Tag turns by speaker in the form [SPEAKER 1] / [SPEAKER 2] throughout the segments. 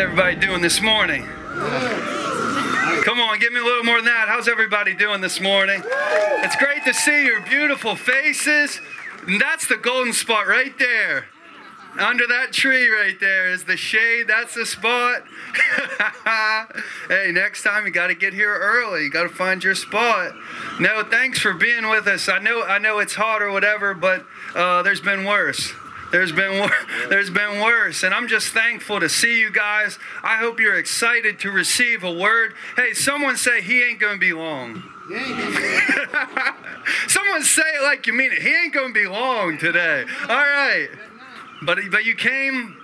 [SPEAKER 1] everybody doing this morning? Come on, give me a little more than that. How's everybody doing this morning? It's great to see your beautiful faces. And that's the golden spot right there. Under that tree right there is the shade. That's the spot. hey, next time you got to get here early. You got to find your spot. No, thanks for being with us. I know, I know it's hot or whatever, but uh, there's been worse. There's been there's been worse, and I'm just thankful to see you guys. I hope you're excited to receive a word. Hey, someone say he ain't gonna be long. someone say it like you mean it. He ain't gonna be long today. All right, but but you came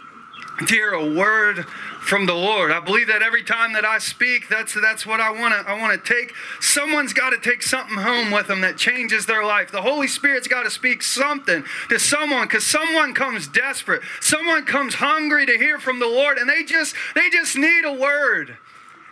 [SPEAKER 1] to hear a word from the Lord. I believe that every time that I speak, that's that's what I want to I want to take. Someone's got to take something home with them that changes their life. The Holy Spirit's got to speak something to someone cuz someone comes desperate. Someone comes hungry to hear from the Lord and they just they just need a word.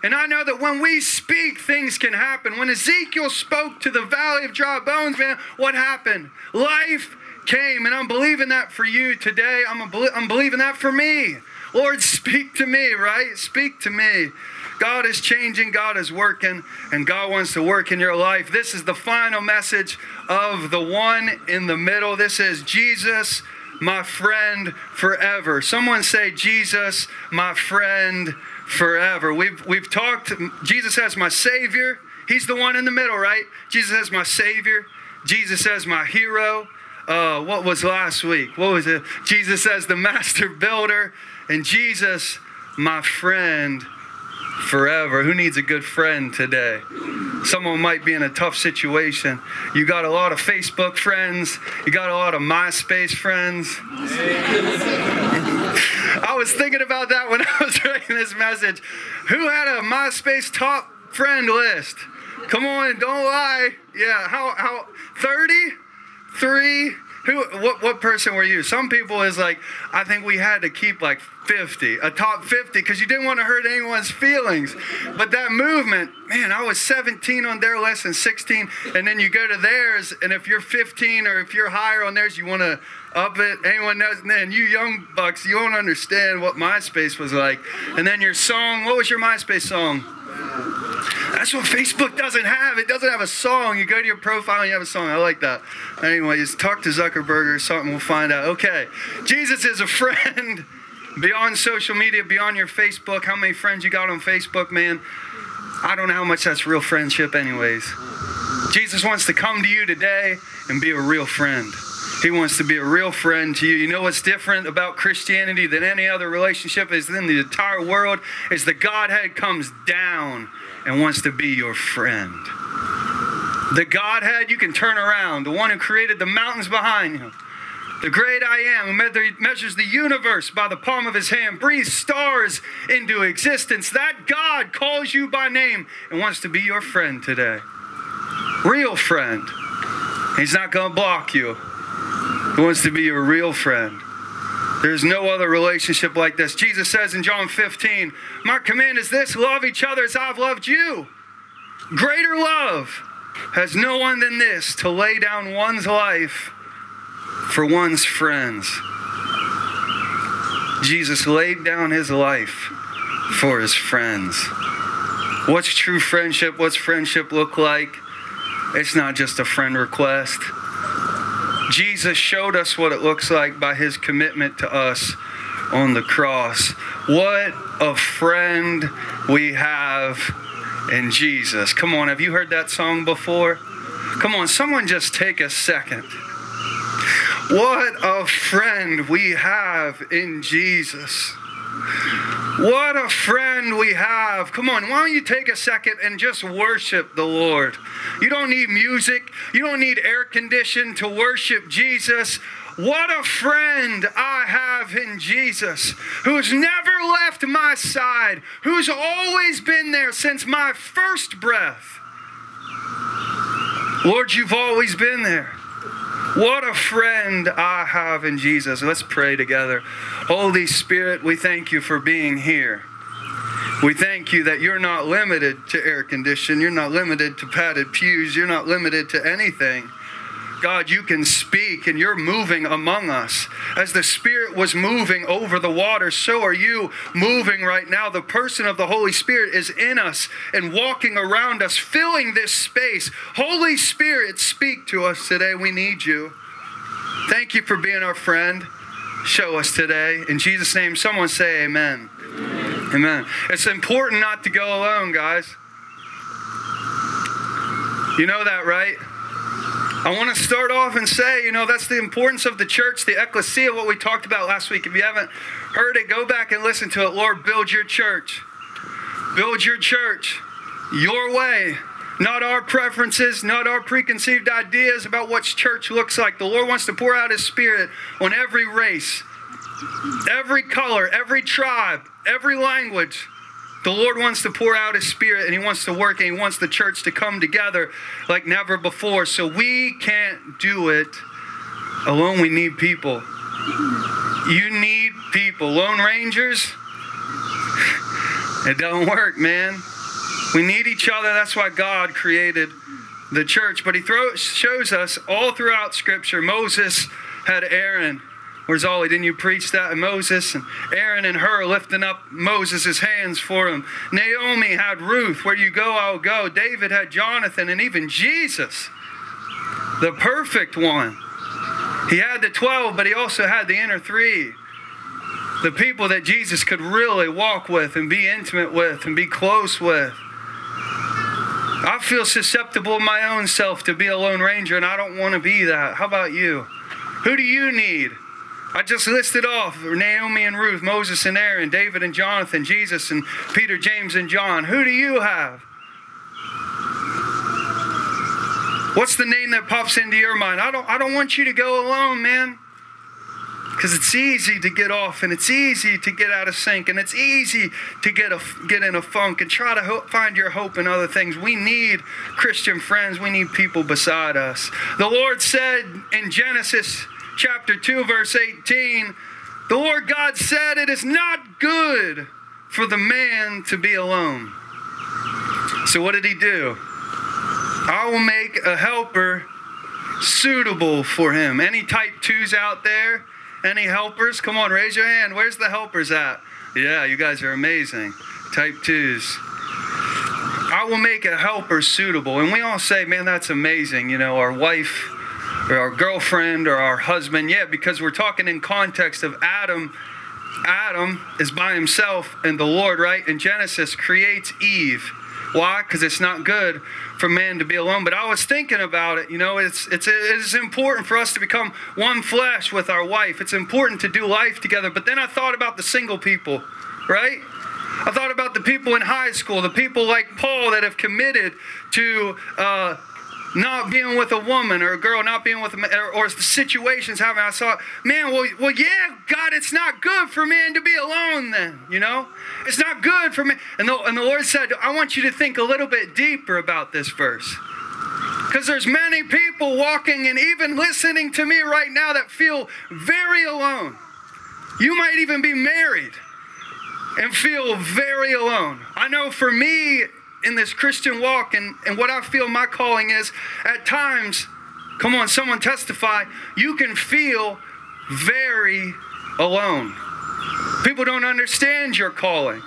[SPEAKER 1] And I know that when we speak, things can happen. When Ezekiel spoke to the valley of dry bones, man, what happened? Life came, and I'm believing that for you today. I'm, a, I'm believing that for me. Lord, speak to me, right? Speak to me. God is changing, God is working, and God wants to work in your life. This is the final message of the one in the middle. This is Jesus, my friend forever. Someone say, Jesus, my friend forever. We've, we've talked, Jesus as my Savior. He's the one in the middle, right? Jesus as my Savior. Jesus as my hero. Uh, what was last week? What was it? Jesus as the master builder and Jesus, my friend forever. Who needs a good friend today? Someone might be in a tough situation. You got a lot of Facebook friends, you got a lot of MySpace friends. I was thinking about that when I was writing this message. Who had a MySpace top friend list? Come on, don't lie. Yeah, how how 30? 3 who what what person were you? Some people is like I think we had to keep like 50, a top 50 because you didn't want to hurt anyone's feelings. But that movement, man, I was 17 on their list and 16 and then you go to theirs and if you're 15 or if you're higher on theirs you want to up it. Anyone knows? Man, you young bucks, you won't understand what MySpace was like. And then your song, what was your MySpace song? That's what Facebook doesn't have. It doesn't have a song. You go to your profile and you have a song. I like that. Anyways, talk to Zuckerberg or something. We'll find out. Okay. Jesus is a friend beyond social media, beyond your Facebook. How many friends you got on Facebook, man? I don't know how much that's real friendship, anyways. Jesus wants to come to you today and be a real friend. He wants to be a real friend to you. You know what's different about Christianity than any other relationship is in the entire world is the Godhead comes down and wants to be your friend. The Godhead, you can turn around, the one who created the mountains behind you. The great I am, who measures the universe by the palm of his hand, breathes stars into existence. That God calls you by name and wants to be your friend today. Real friend. He's not going to block you, he wants to be your real friend. There's no other relationship like this. Jesus says in John 15, My command is this love each other as I've loved you. Greater love has no one than this to lay down one's life for one's friends. Jesus laid down his life for his friends. What's true friendship? What's friendship look like? It's not just a friend request. Jesus showed us what it looks like by his commitment to us on the cross. What a friend we have in Jesus. Come on, have you heard that song before? Come on, someone just take a second. What a friend we have in Jesus. What a friend we have. Come on, why don't you take a second and just worship the Lord? You don't need music, you don't need air conditioning to worship Jesus. What a friend I have in Jesus who's never left my side, who's always been there since my first breath. Lord, you've always been there. What a friend I have in Jesus. Let's pray together. Holy Spirit, we thank you for being here. We thank you that you're not limited to air condition. You're not limited to padded pews. You're not limited to anything. God, you can speak and you're moving among us. As the Spirit was moving over the water, so are you moving right now. The person of the Holy Spirit is in us and walking around us, filling this space. Holy Spirit, speak to us today. We need you. Thank you for being our friend. Show us today. In Jesus' name, someone say amen. Amen. amen. It's important not to go alone, guys. You know that, right? I want to start off and say, you know, that's the importance of the church, the ecclesia, what we talked about last week. If you haven't heard it, go back and listen to it. Lord, build your church. Build your church your way, not our preferences, not our preconceived ideas about what church looks like. The Lord wants to pour out His Spirit on every race, every color, every tribe, every language. The Lord wants to pour out His Spirit and He wants to work and He wants the church to come together like never before. So we can't do it alone. We need people. You need people. Lone Rangers, it don't work, man. We need each other. That's why God created the church. But He throws, shows us all throughout Scripture. Moses had Aaron. Where's Ollie? Didn't you preach that? And Moses and Aaron and Hur lifting up Moses' hands for him. Naomi had Ruth. Where you go, I'll go. David had Jonathan and even Jesus, the perfect one. He had the 12, but he also had the inner three. The people that Jesus could really walk with and be intimate with and be close with. I feel susceptible my own self to be a Lone Ranger, and I don't want to be that. How about you? Who do you need? I just listed off Naomi and Ruth, Moses and Aaron, David and Jonathan, Jesus and Peter, James and John. Who do you have? What's the name that pops into your mind? I don't I don't want you to go alone, man. Because it's easy to get off and it's easy to get out of sync and it's easy to get a, get in a funk and try to find your hope in other things. We need Christian friends. We need people beside us. The Lord said in Genesis chapter 2, verse 18, the Lord God said, It is not good for the man to be alone. So, what did he do? I will make a helper suitable for him. Any type twos out there? Any helpers? Come on, raise your hand. Where's the helpers at? Yeah, you guys are amazing. Type twos. I will make a helper suitable. And we all say, man, that's amazing. You know, our wife or our girlfriend or our husband. Yeah, because we're talking in context of Adam. Adam is by himself, and the Lord, right, in Genesis creates Eve. Why? Because it's not good for man to be alone. But I was thinking about it. You know, it's it's it's important for us to become one flesh with our wife. It's important to do life together. But then I thought about the single people, right? I thought about the people in high school, the people like Paul that have committed to. Uh, not being with a woman or a girl not being with a man or, or situations happening. I saw, man, well, well, yeah, God, it's not good for man to be alone then, you know? It's not good for me. And the, and the Lord said, I want you to think a little bit deeper about this verse. Because there's many people walking and even listening to me right now that feel very alone. You might even be married and feel very alone. I know for me, in this Christian walk and, and what I feel my calling is, at times, come on, someone testify, you can feel very alone. People don't understand your calling.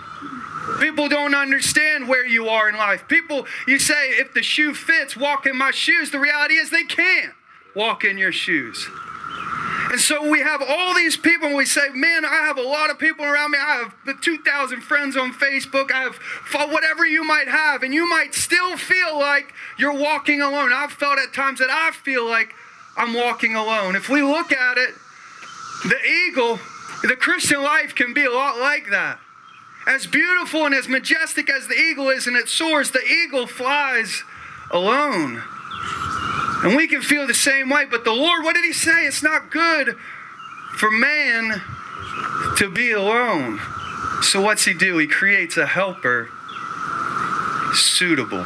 [SPEAKER 1] People don't understand where you are in life. People, you say, if the shoe fits, walk in my shoes. The reality is they can't walk in your shoes. And so we have all these people, and we say, Man, I have a lot of people around me. I have 2,000 friends on Facebook. I have whatever you might have. And you might still feel like you're walking alone. I've felt at times that I feel like I'm walking alone. If we look at it, the eagle, the Christian life can be a lot like that. As beautiful and as majestic as the eagle is and it soars, the eagle flies alone. And we can feel the same way. But the Lord, what did He say? It's not good for man to be alone. So what's He do? He creates a helper suitable.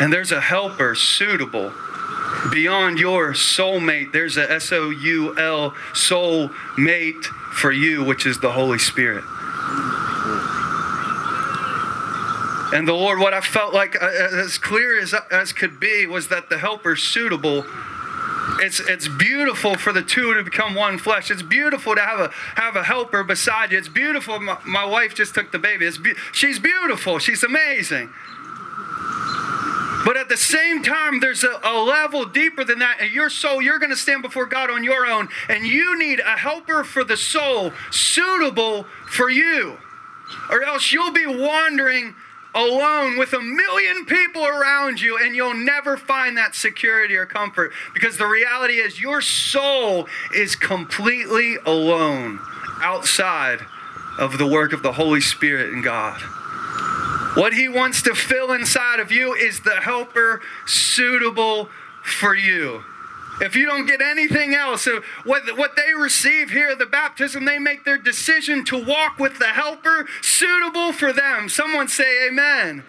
[SPEAKER 1] And there's a helper suitable beyond your soulmate. There's a S O U L soul mate for you, which is the Holy Spirit. And the Lord, what I felt like uh, as clear as, as could be was that the helper suitable it's it's beautiful for the two to become one flesh. It's beautiful to have a have a helper beside you. It's beautiful. My, my wife just took the baby. Be, she's beautiful. She's amazing. But at the same time, there's a, a level deeper than that. And your soul, you're going to stand before God on your own, and you need a helper for the soul suitable for you. Or else you'll be wandering alone with a million people around you, and you'll never find that security or comfort. Because the reality is, your soul is completely alone outside of the work of the Holy Spirit and God. What He wants to fill inside of you is the helper suitable for you. If you don't get anything else, what, what they receive here, the baptism, they make their decision to walk with the helper suitable for them. Someone say amen.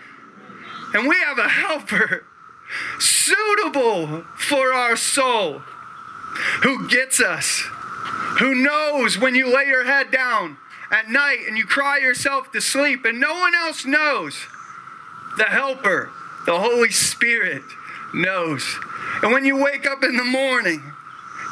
[SPEAKER 1] And we have a helper suitable for our soul who gets us, who knows when you lay your head down at night and you cry yourself to sleep and no one else knows. The helper, the Holy Spirit, knows. And when you wake up in the morning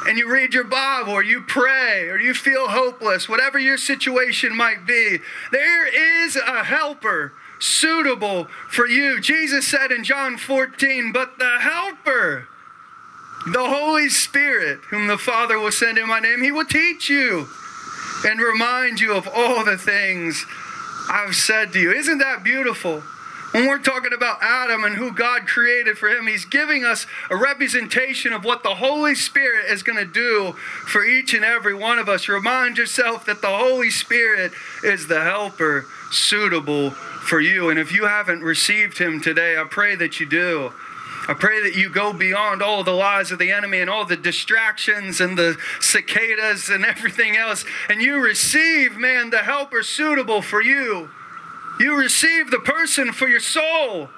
[SPEAKER 1] and you read your Bible or you pray or you feel hopeless, whatever your situation might be, there is a helper suitable for you. Jesus said in John 14, But the helper, the Holy Spirit, whom the Father will send in my name, he will teach you and remind you of all the things I've said to you. Isn't that beautiful? When we're talking about Adam and who God created for him, he's giving us a representation of what the Holy Spirit is going to do for each and every one of us. Remind yourself that the Holy Spirit is the helper suitable for you. And if you haven't received him today, I pray that you do. I pray that you go beyond all the lies of the enemy and all the distractions and the cicadas and everything else, and you receive, man, the helper suitable for you. You receive the person for your soul.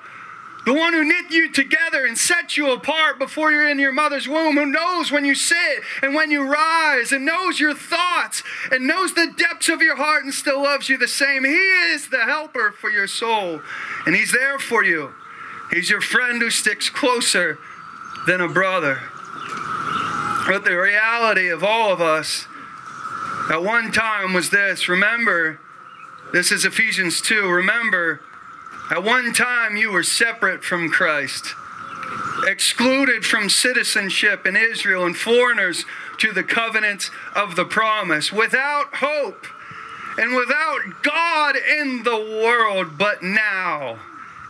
[SPEAKER 1] The one who knit you together and set you apart before you're in your mother's womb, who knows when you sit and when you rise, and knows your thoughts and knows the depths of your heart and still loves you the same. He is the helper for your soul, and He's there for you. He's your friend who sticks closer than a brother. But the reality of all of us at one time was this remember, this is Ephesians 2. Remember, at one time you were separate from Christ, excluded from citizenship in Israel, and foreigners to the covenants of the promise, without hope and without God in the world. But now,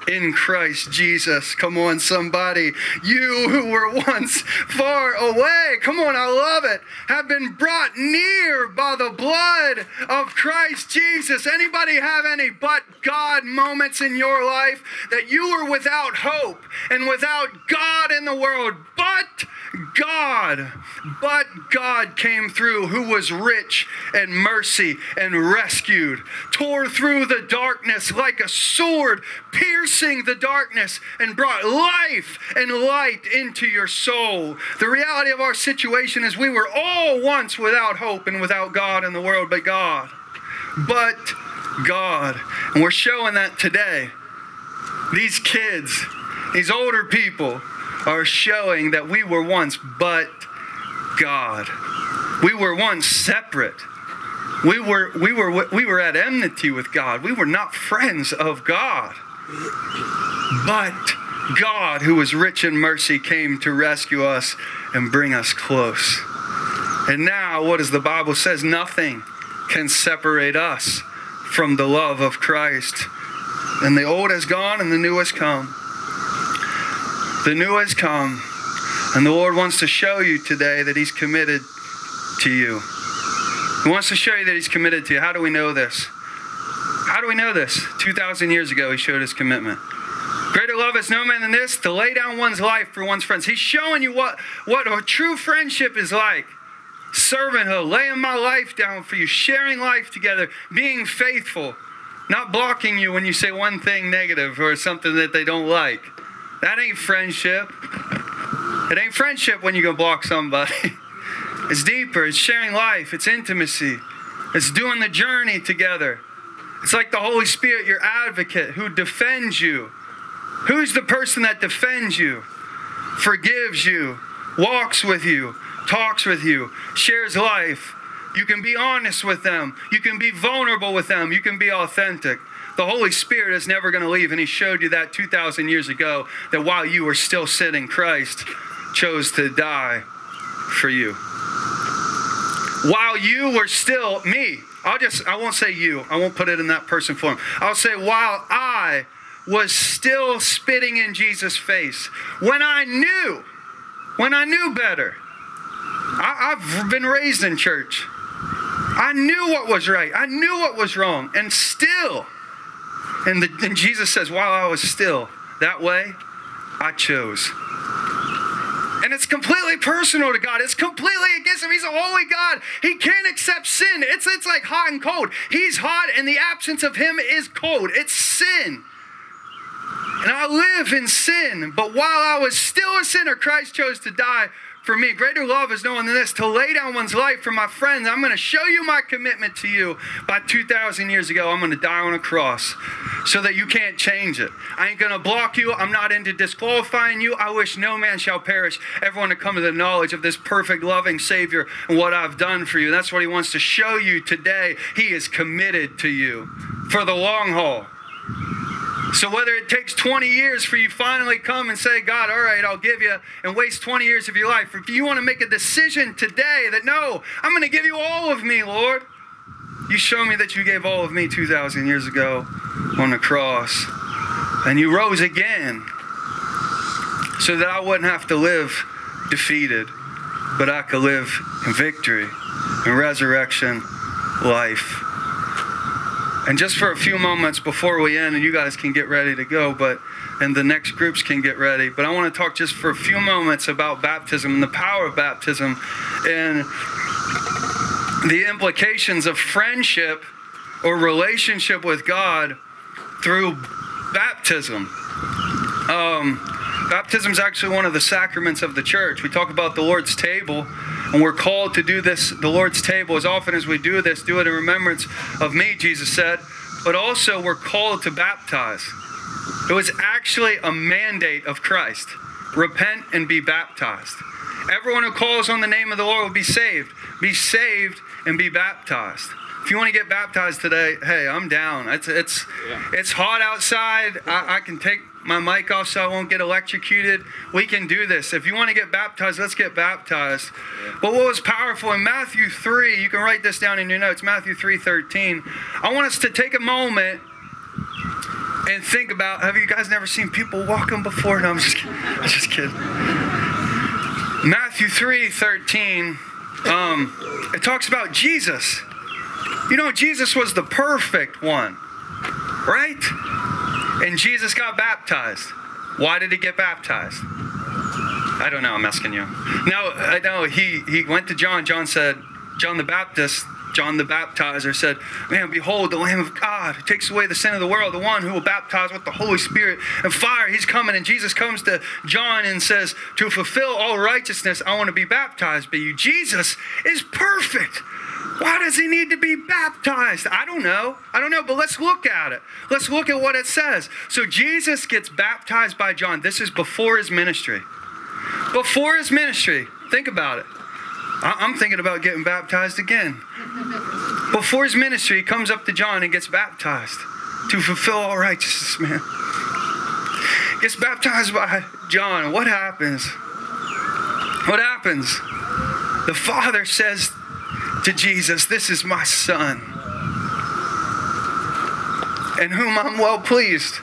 [SPEAKER 1] in Christ Jesus. Come on, somebody. You who were once far away, come on, I love it, have been brought near by the blood of Christ Jesus. Anybody have any but God moments in your life that you were without hope and without God in the world? But God, but God came through who was rich in mercy and rescued, tore through the darkness like a sword, piercing the darkness and brought life and light into your soul. The reality of our situation is we were all once without hope and without God in the world, but God. But God. And we're showing that today. These kids, these older people, are showing that we were once but God. We were once separate. We were, we, were, we were at enmity with God. We were not friends of God. But God, who was rich in mercy, came to rescue us and bring us close. And now, what does the Bible says? Nothing can separate us from the love of Christ. And the old has gone and the new has come. The new has come, and the Lord wants to show you today that He's committed to you. He wants to show you that He's committed to you. How do we know this? How do we know this? 2,000 years ago, He showed His commitment. Greater love is no man than this to lay down one's life for one's friends. He's showing you what, what a true friendship is like servanthood, laying my life down for you, sharing life together, being faithful, not blocking you when you say one thing negative or something that they don't like. That ain't friendship. It ain't friendship when you go block somebody. It's deeper. It's sharing life. It's intimacy. It's doing the journey together. It's like the Holy Spirit, your advocate, who defends you. Who's the person that defends you, forgives you, walks with you, talks with you, shares life? You can be honest with them. You can be vulnerable with them. You can be authentic. The Holy Spirit is never going to leave, and He showed you that 2,000 years ago that while you were still sitting, Christ chose to die for you. While you were still me, I'll just, I won't say you, I won't put it in that person form. I'll say, while I was still spitting in Jesus' face, when I knew, when I knew better, I, have been raised in church. I knew what was right, I knew what was wrong, and still, and, the, and Jesus says, while I was still that way, I chose. And it's completely personal to God. It's completely against him. He's a holy God. He can't accept sin. It's, it's like hot and cold. He's hot, and the absence of him is cold. It's sin. And I live in sin. But while I was still a sinner, Christ chose to die for me. Greater love is no one than this to lay down one's life for my friends. I'm going to show you my commitment to you. By 2,000 years ago, I'm going to die on a cross so that you can't change it. I ain't going to block you. I'm not into disqualifying you. I wish no man shall perish. Everyone to come to the knowledge of this perfect, loving Savior and what I've done for you. That's what He wants to show you today. He is committed to you for the long haul. So whether it takes 20 years for you finally come and say, God, all right, I'll give you, and waste 20 years of your life, if you want to make a decision today that no, I'm going to give you all of me, Lord. You show me that you gave all of me 2,000 years ago on the cross. And you rose again so that I wouldn't have to live defeated, but I could live in victory, in resurrection, life. And just for a few moments before we end, and you guys can get ready to go, but and the next groups can get ready. But I want to talk just for a few moments about baptism and the power of baptism and the implications of friendship or relationship with God through baptism. Um, baptism is actually one of the sacraments of the church. We talk about the Lord's table and we're called to do this, the Lord's table, as often as we do this, do it in remembrance of me, Jesus said. But also, we're called to baptize. It was actually a mandate of Christ repent and be baptized. Everyone who calls on the name of the Lord will be saved. Be saved and be baptized. If you want to get baptized today, hey, I'm down. It's it's yeah. it's hot outside. I, I can take my mic off so I won't get electrocuted. We can do this. If you want to get baptized, let's get baptized. But what was powerful in Matthew 3, you can write this down in your notes, Matthew 3 13. I want us to take a moment and think about have you guys never seen people walking before? No, I'm just kidding. Just kidding. Matthew 3 13, um, it talks about Jesus. You know, Jesus was the perfect one, right? And Jesus got baptized. Why did he get baptized? I don't know. I'm asking you. No, I know he he went to John. John said, John the Baptist, John the Baptizer said, Man, behold, the Lamb of God who takes away the sin of the world, the one who will baptize with the Holy Spirit and fire. He's coming. And Jesus comes to John and says, To fulfill all righteousness, I want to be baptized by you. Jesus is perfect. Why does he need to be baptized? I don't know. I don't know, but let's look at it. Let's look at what it says. So Jesus gets baptized by John. This is before his ministry. Before his ministry, think about it. I'm thinking about getting baptized again. Before his ministry, he comes up to John and gets baptized to fulfill all righteousness, man. Gets baptized by John. What happens? What happens? The Father says to Jesus, This is my Son, in whom I'm well pleased.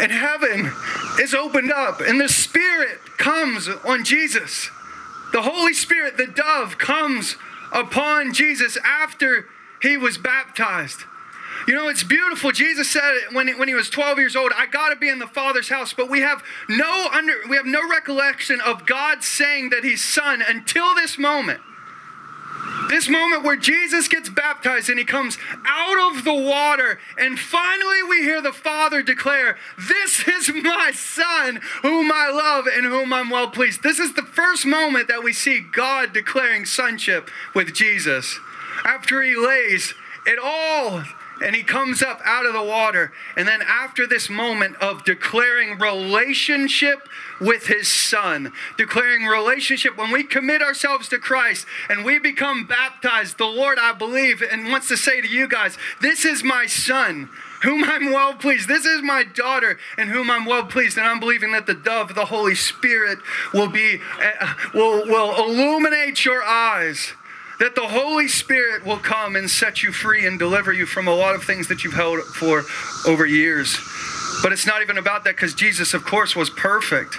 [SPEAKER 1] And heaven is opened up, and the Spirit comes on Jesus. The Holy Spirit, the dove, comes upon Jesus after he was baptized. You know, it's beautiful. Jesus said when he, when he was 12 years old, I got to be in the Father's house. But we have no under we have no recollection of God saying that he's son until this moment. This moment where Jesus gets baptized and he comes out of the water, and finally we hear the Father declare, This is my Son, whom I love and whom I'm well pleased. This is the first moment that we see God declaring sonship with Jesus. After he lays it all and he comes up out of the water. And then, after this moment of declaring relationship with his son, declaring relationship, when we commit ourselves to Christ and we become baptized, the Lord, I believe, and wants to say to you guys, This is my son whom I'm well pleased. This is my daughter in whom I'm well pleased. And I'm believing that the dove, the Holy Spirit, will be uh, will will illuminate your eyes that the Holy Spirit will come and set you free and deliver you from a lot of things that you've held for over years. But it's not even about that because Jesus, of course, was perfect.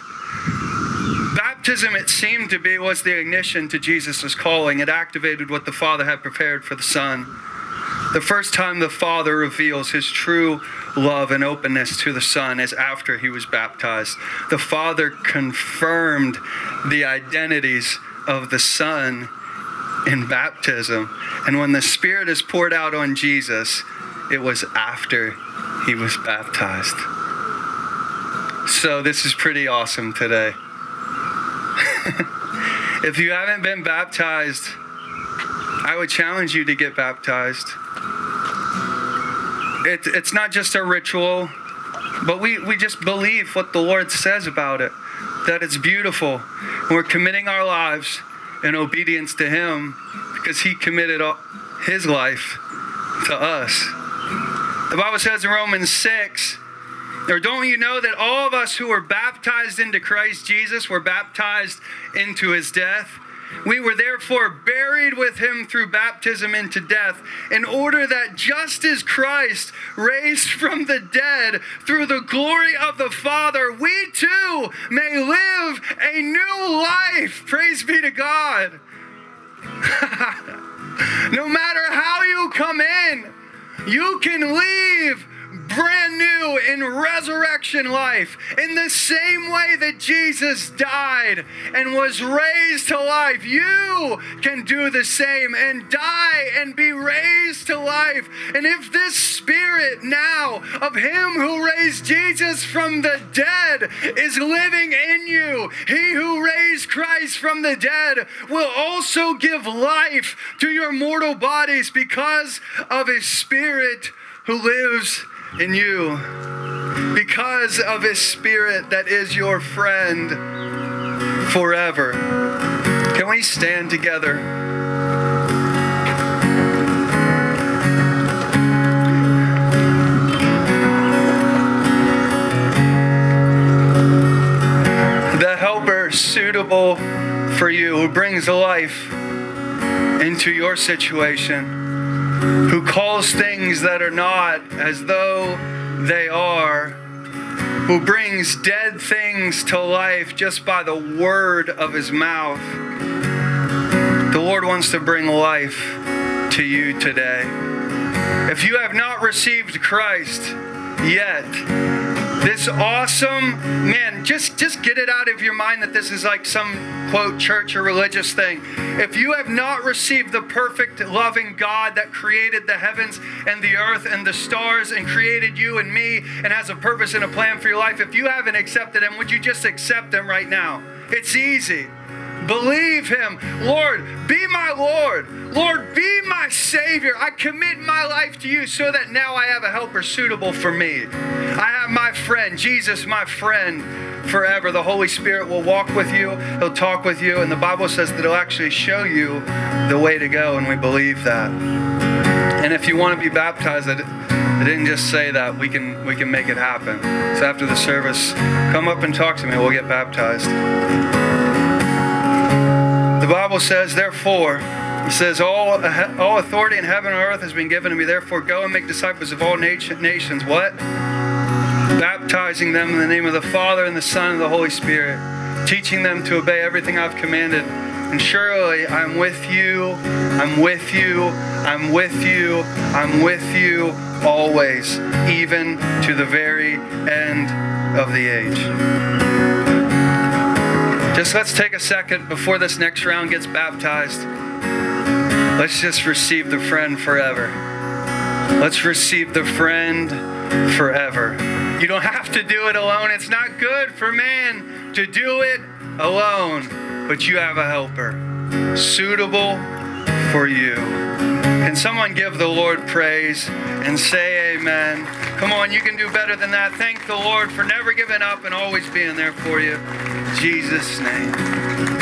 [SPEAKER 1] Baptism, it seemed to be, was the ignition to Jesus' calling. It activated what the Father had prepared for the Son. The first time the Father reveals his true love and openness to the Son is after he was baptized. The Father confirmed the identities of the Son in baptism. And when the Spirit is poured out on Jesus, it was after he was baptized. So this is pretty awesome today. if you haven't been baptized, I would challenge you to get baptized. It, it's not just a ritual, but we, we just believe what the Lord says about it, that it's beautiful. We're committing our lives in obedience to Him because He committed His life to us. The Bible says in Romans 6, or don't you know that all of us who were baptized into Christ Jesus were baptized into His death? We were therefore buried with him through baptism into death, in order that just as Christ raised from the dead through the glory of the Father, we too may live a new life. Praise be to God. no matter how you come in, you can leave brand new in resurrection life. In the same way that Jesus died and was raised to life, you can do the same and die and be raised to life. And if this spirit now of Him who raised Jesus from the dead is living in you, He who raised Christ from the dead will also give life to your mortal bodies because of His Spirit who lives in you because of His Spirit that is your friend forever. Can we stand together? The helper suitable for you who brings life into your situation who calls things that are not as though they are, who brings dead things to life just by the word of his mouth. The Lord wants to bring life to you today. If you have not received Christ yet, this awesome man just just get it out of your mind that this is like some quote church or religious thing. If you have not received the perfect loving god that created the heavens and the earth and the stars and created you and me and has a purpose and a plan for your life if you haven't accepted him would you just accept him right now? It's easy Believe him. Lord, be my Lord. Lord, be my Savior. I commit my life to you so that now I have a helper suitable for me. I have my friend, Jesus, my friend forever. The Holy Spirit will walk with you, He'll talk with you, and the Bible says that He'll actually show you the way to go, and we believe that. And if you want to be baptized, I didn't just say that. We can we can make it happen. So after the service, come up and talk to me. We'll get baptized. Bible says, therefore, he says, all, all authority in heaven and earth has been given to me. Therefore, go and make disciples of all nations. What? Baptizing them in the name of the Father and the Son and the Holy Spirit, teaching them to obey everything I've commanded. And surely I'm with you, I'm with you, I'm with you, I'm with you always, even to the very end of the age. Just let's take a second before this next round gets baptized. Let's just receive the friend forever. Let's receive the friend forever. You don't have to do it alone. It's not good for man to do it alone, but you have a helper suitable for you. Can someone give the Lord praise and say amen? Come on, you can do better than that. Thank the Lord for never giving up and always being there for you. In Jesus' name.